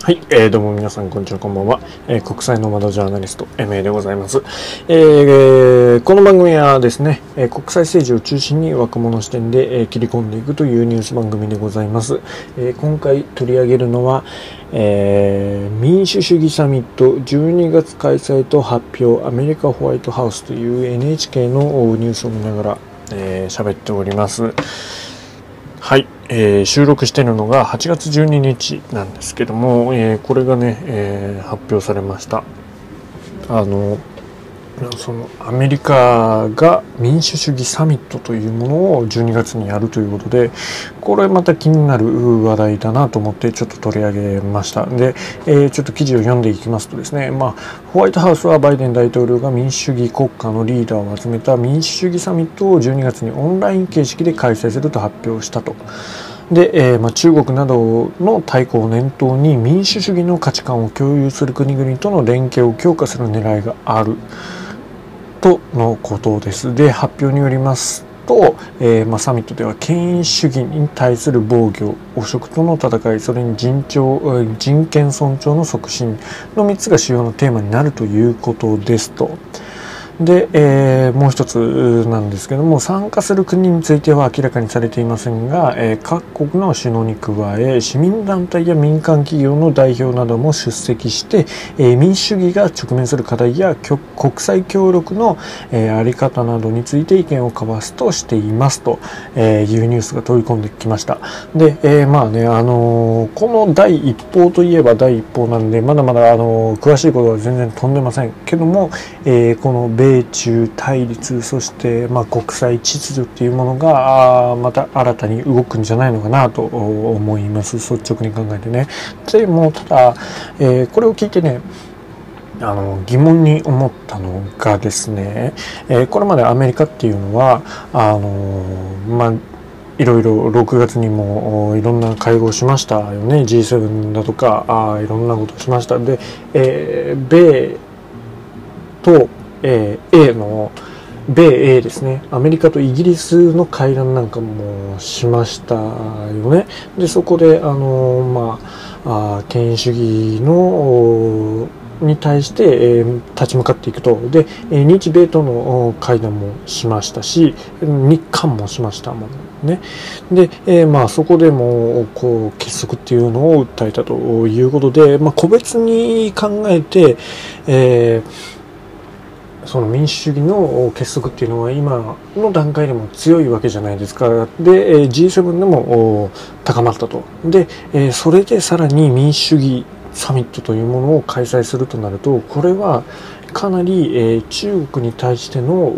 はい、えー、どうも皆さん、こんにちは、こんばんは。えー、国際ノマドジャーナリスト、MA でございます。えー、この番組はですね、えー、国際政治を中心に若者視点で、えー、切り込んでいくというニュース番組でございます。えー、今回取り上げるのは、えー、民主主義サミット12月開催と発表、アメリカホワイトハウスという NHK のニュースを見ながら、えー、喋っております。はい。えー、収録しているのが8月12日なんですけども、えー、これがね、えー、発表されました。あの、そのアメリカが民主主義サミットというものを12月にやるということでこれまた気になる話題だなと思ってちょっと取り上げましたで、えー、ちょっと記事を読んでいきますとですね、まあ、ホワイトハウスはバイデン大統領が民主主義国家のリーダーを集めた民主主義サミットを12月にオンライン形式で開催すると発表したと。で、えーまあ、中国などの対抗を念頭に民主主義の価値観を共有する国々との連携を強化する狙いがある。とのことです。で、発表によりますと、えー、まあ、サミットでは権威主義に対する防御、汚職との戦い、それに人長人権尊重の促進の3つが主要なテーマになるということですと。で、えー、もう一つなんですけども参加する国については明らかにされていませんが、えー、各国の首脳に加え市民団体や民間企業の代表なども出席して、えー、民主主義が直面する課題や国際協力の、えー、あり方などについて意見を交わすとしていますと、えいうニュースが飛び込んできました。で、えまあねあのこの第一報といえば第一報なんでまだまだあの詳しいことは全然飛んでませんけども、えこの米米中対立そして、まあ、国際秩序っていうものがまた新たに動くんじゃないのかなと思います。率直に考えてね。でもただ、えー、これを聞いてねあの疑問に思ったのがですね、えー、これまでアメリカっていうのはあのまあいろいろ6月にもいろんな会合しましたよね。G7 だとかあいろんなことしました。で、えー、米とえー、A の米 A ですね。アメリカとイギリスの会談なんかもしましたよね。でそこであのまあ権威主義のに対して、えー、立ち向かっていくと。で、日米との会談もしましたし日韓もしましたもんね。で、えー、まあそこでもこう結束っていうのを訴えたということで、まあ、個別に考えて、えーその民主主義の結束っていうのは今の段階でも強いわけじゃないですか。で、G7 でも高まったと。で、それでさらに民主主義サミットというものを開催するとなると、これはかなり、え中国に対しての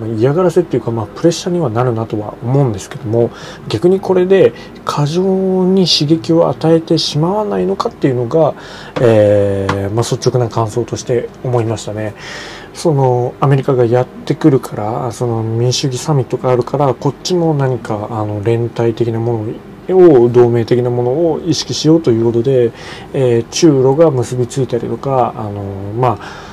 まあ嫌がらせっていうか、まあ、プレッシャーにはなるなとは思うんですけども逆にこれで過剰に刺激を与えてしまわないのかっていうのが、えー、まあ、率直な感想として思いましたね。そのアメリカがやってくるからその民主主義サミットがあるからこっちも何かあの連帯的なものを同盟的なものを意識しようということで、えー、中ロが結びついたりとかあのまあ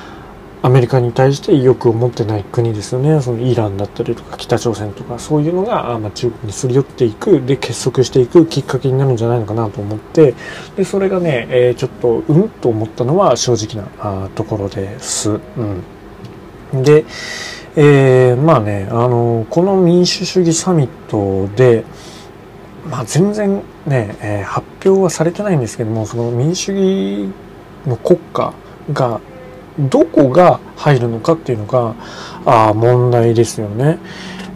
アメリカに対して意欲を持ってない国ですよね。そのイランだったりとか北朝鮮とかそういうのが、まあ、中国にすり寄っていく。で結束していくきっかけになるんじゃないのかなと思って。でそれがね、えー、ちょっとうんと思ったのは正直なところです。うん。で、えー、まあね、あの、この民主主義サミットで、まあ全然ね、えー、発表はされてないんですけども、その民主主義の国家が、どこが入るのかっていうのが、あ問題ですよね。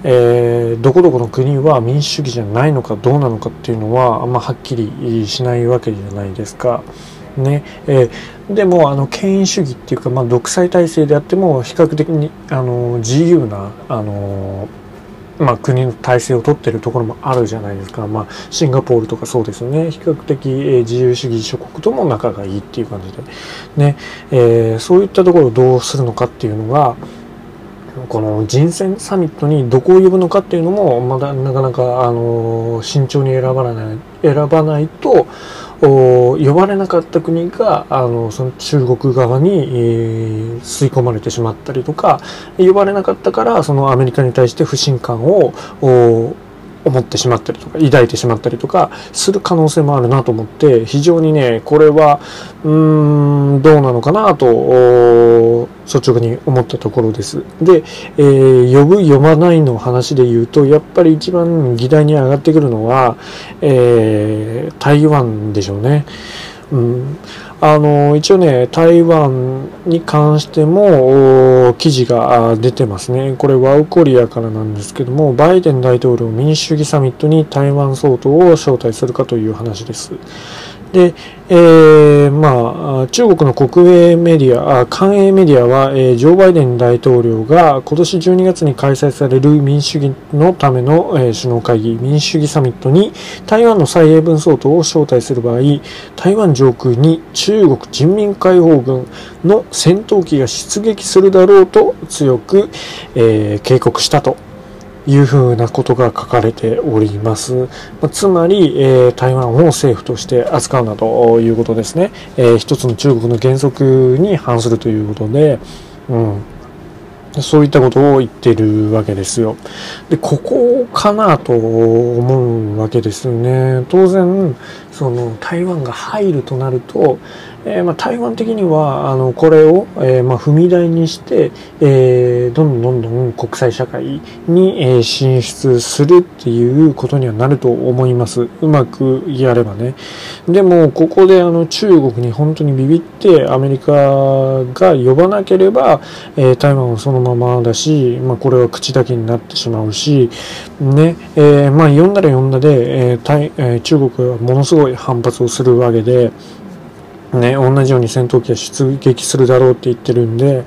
えー、どこどこの国は民主主義じゃないのかどうなのかっていうのはあんまはっきりしないわけじゃないですか。ねえー、でもあの権威主義っていうか、まあ、独裁体制であっても比較的にあの自由なあのまあ、国の体制を取ってるところもあるじゃないですか、まあ、シンガポールとかそうですよね。比較的、えー、自由主義諸国とも仲がいいっていう感じで、ね。えー、そういったところをどうするのかっていうのがこの人選サミットにどこを呼ぶのかっていうのもまだなかなかあの慎重に選ばない選ばないと呼ばれなかった国があのその中国側に、えー、吸い込まれてしまったりとか呼ばれなかったからそのアメリカに対して不信感を思ってしまったりとか抱いてしまったりとかする可能性もあるなと思って非常にねこれはうーんどうなのかなと率直に思ったところです。で、えー、呼ぶ読まないの話で言うとやっぱり一番議題に上がってくるのは、えー、台湾でしょうね。うん、あの一応ね台湾に関しても記事が出てますね。これワウコリアからなんですけどもバイデン大統領民主主義サミットに台湾総統を招待するかという話です。で、えー、まあ、中国の国営メディア、あ官営メディアは、えー、ジョー・バイデン大統領が今年12月に開催される民主主義のための、えー、首脳会議、民主主義サミットに台湾の蔡英文総統を招待する場合、台湾上空に中国人民解放軍の戦闘機が出撃するだろうと強く、えー、警告したと。いうふうなことが書かれております。まつまり、え、台湾を政府として扱うなということですね。えー、一つの中国の原則に反するということで、うん。そういったことを言ってるわけですよ。で、ここかなと思うわけですよね。当然、その台湾が入るとなると、えー、まあ、台湾的にはあのこれを、えー、まあ、踏み台にして、えー、どんどんどんどん国際社会に、え進出するっていうことにはなると思います。うまくやればね。でも、ここであの中国に本当にビビってアメリカが呼ばなければ、え台湾はそのままだし、まあ、これは口だけになってしまうし、ね、えまあ、読んだら読んだで、えーえ中国はものすごい反発をするわけで、ね、同じように戦闘機は出撃するだろうって言ってるんで、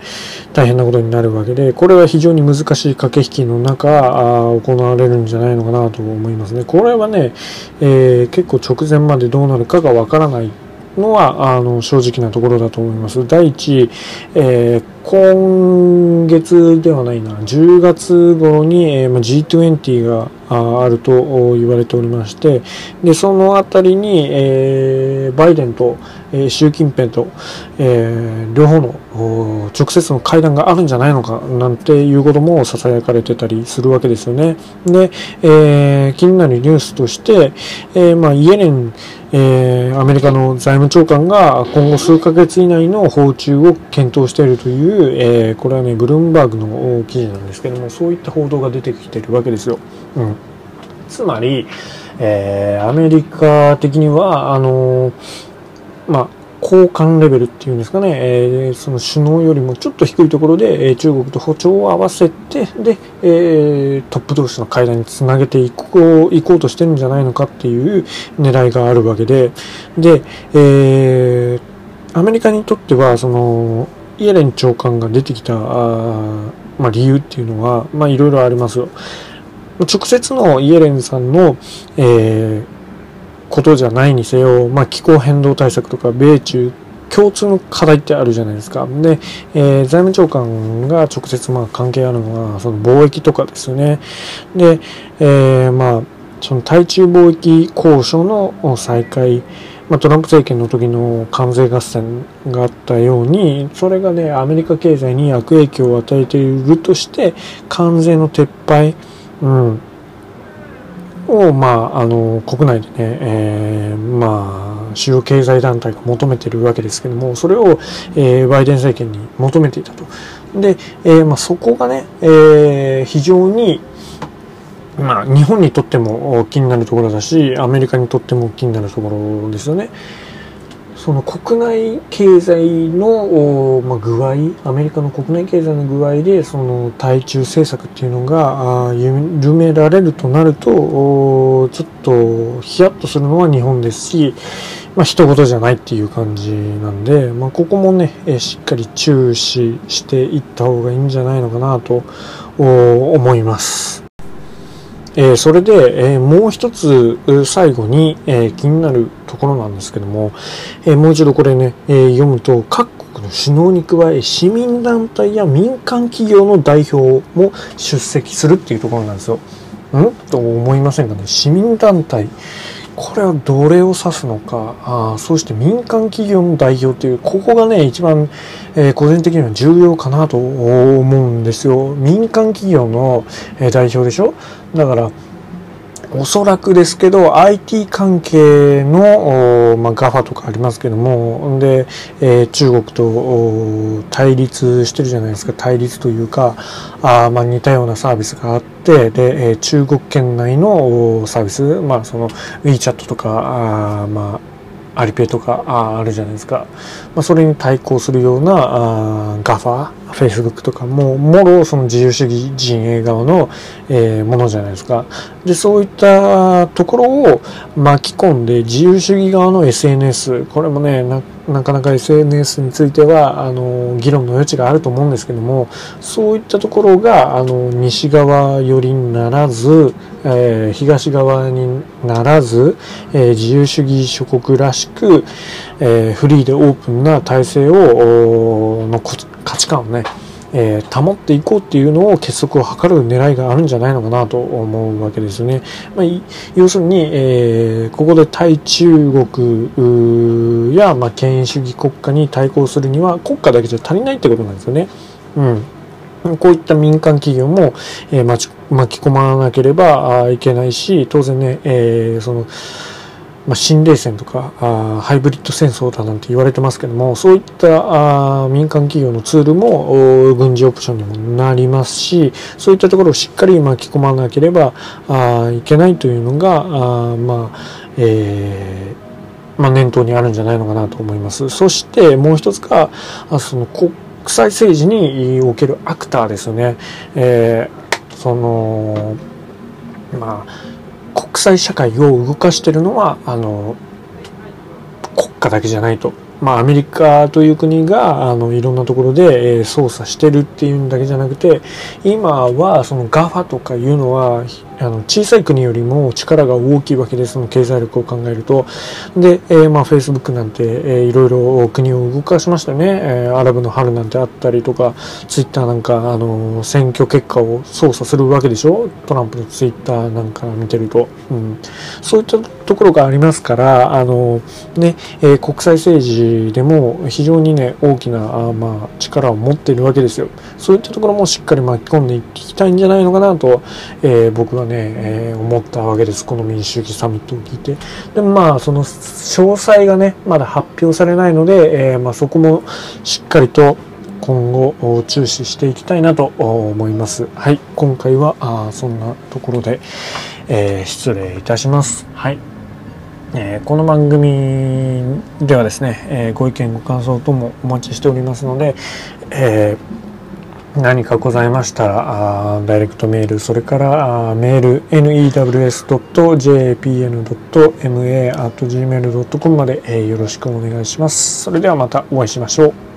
大変なことになるわけで、これは非常に難しい駆け引きの中、あ行われるんじゃないのかなと思いますね。これはね、えー、結構直前までどうなるかがわからないのは、あの、正直なところだと思います。第一、えー、今月ではないな、10月頃に、えー、G20 があると言われておりまして、で、そのあたりに、えー、バイデンと、えー、習近平と、えー、両方の直接の会談があるんじゃないのかなんていうことも囁かれてたりするわけですよね。で、えー、気になるニュースとして、えー、まあ、イエレン、えー、アメリカの財務長官が今後数ヶ月以内の訪中を検討しているという、いうえー、これはね、ブルームバーグの記事なんですけども、そういった報道が出てきてるわけですよ。うん。つまり、えー、アメリカ的には、あのまあ、交換レベルっていうんですかね、えー、その首脳よりもちょっと低いところで、えー、中国と歩調を合わせて、で、えー、トップ同士の会談につなげていこう、いこうとしてるんじゃないのかっていう狙いがあるわけで、で、えー、アメリカにとっては、その、イエレン長官が出てきた、あまあ、理由っていうのは、まあ、いろいろありますよ。直接のイエレンさんの、えー、ことじゃないにせよ、まあ、気候変動対策とか米中共通の課題ってあるじゃないですか。で、えー、財務長官が直接まあ関係あるのは、その貿易とかですよね。で、えー、まあ、その対中貿易交渉の再開、まあ、トランプ政権の時の関税合戦があったように、それがね、アメリカ経済に悪影響を与えているとして、関税の撤廃、うん、を、まあ、あの、国内でね、えー、まあ、主要経済団体が求めているわけですけども、それを、えー、バイデン政権に求めていたと。で、えー、まあ、そこがね、えー、非常に、まあ、日本にとっても気になるところだし、アメリカにとっても気になるところですよね。その国内経済の、まあ、具合、アメリカの国内経済の具合で、その対中政策っていうのが緩められるとなると、ちょっとヒヤッとするのは日本ですし、まあ、一言じゃないっていう感じなんで、まあ、ここもね、しっかり注視していった方がいいんじゃないのかなと思います。えー、それで、えー、もう一つ最後に、えー、気になるところなんですけども、えもう一度これね、え読むと各国の首脳に加え市民団体や民間企業の代表も出席するっていうところなんですよ。ん？と思いませんかね？市民団体。これはどれを指すのか、あそして民間企業の代表という、ここがね、一番、えー、個人的には重要かなと思うんですよ。民間企業の、えー、代表でしょ？だから、おそらくですけど IT 関係の、まあ、GAFA とかありますけどもで、えー、中国と対立してるじゃないですか。対立というかあ、まあ、似たようなサービスがあってで、え、中国圏内のサービス、まあ、その WeChat とかあ、まあ、アリペイとかああるじゃないですか、まあ、それに対抗するようなあ GAFA Facebook とかももろその自由主義陣営側の、えー、ものじゃないですか。でそういったところを巻き込んで自由主義側の SNS これもねなかなか SNS についてはあの議論の余地があると思うんですけどもそういったところがあの西側寄りにならず、えー、東側にならず、えー、自由主義諸国らしく、えー、フリーでオープンな体制をの価値観をね、えー、保っていこうっていうのを結束を図る狙いがあるんじゃないのかなと思うわけですね。まあ、要するに、えー、ここで対中国や、まあ、権威主義国家に対抗するには国家だけじゃ足りないってことなんですよね。うん。こういった民間企業も、えー、巻き込まなければいけないし、当然ね、えー、その、まあ、新冷戦とかあハイブリッド戦争だなんて言われてますけどもそういったあ民間企業のツールも軍事オプションにもなりますしそういったところをしっかり巻き込まなければあいけないというのがあまあえー、まあ、念頭にあるんじゃないのかなと思います。そしてもう一つがその国際政治におけるアクターですよね。えー、そのまあ国際社会を動かしてるのはあの国家だけじゃないと。まあ、アメリカという国があのいろんなところで、えー、操作してるっていうんだけじゃなくて今はその GAFA とかいうのはあの小さい国よりも力が大きいわけです、その経済力を考えると。で、えー、まあ、Facebook なんて、えー、いろいろ国を動かしましたね。えー、アラブの春なんてあったりとか、Twitter なんか、あの、選挙結果を操作するわけでしょ？トランプの Twitter なんか見てると。うん。そういったところがありますから、あの、ね、えー、国際政治でも非常にね、大きな、あまあ、力を持っているわけですよ。そういったところもしっかり巻き込んでいきたいんじゃないのかなと、えー、僕はね、えー、思ったわけです。この民主主義サミットを聞いて。でもまあ、その詳細がね、まだ発表されないので、えー、まあそこもしっかりと今後注視していきたいなと思います。はい、今回はあそんなところで、えー、失礼いたします。はい。えー、この番組ではですね、えー、ご意見ご感想ともお待ちしておりますので、えー何かございましたら、あダイレクトメール、それからあメール、news.jpn.ma.gmail.com まで、えー、よろしくお願いします。それではまたお会いしましょう。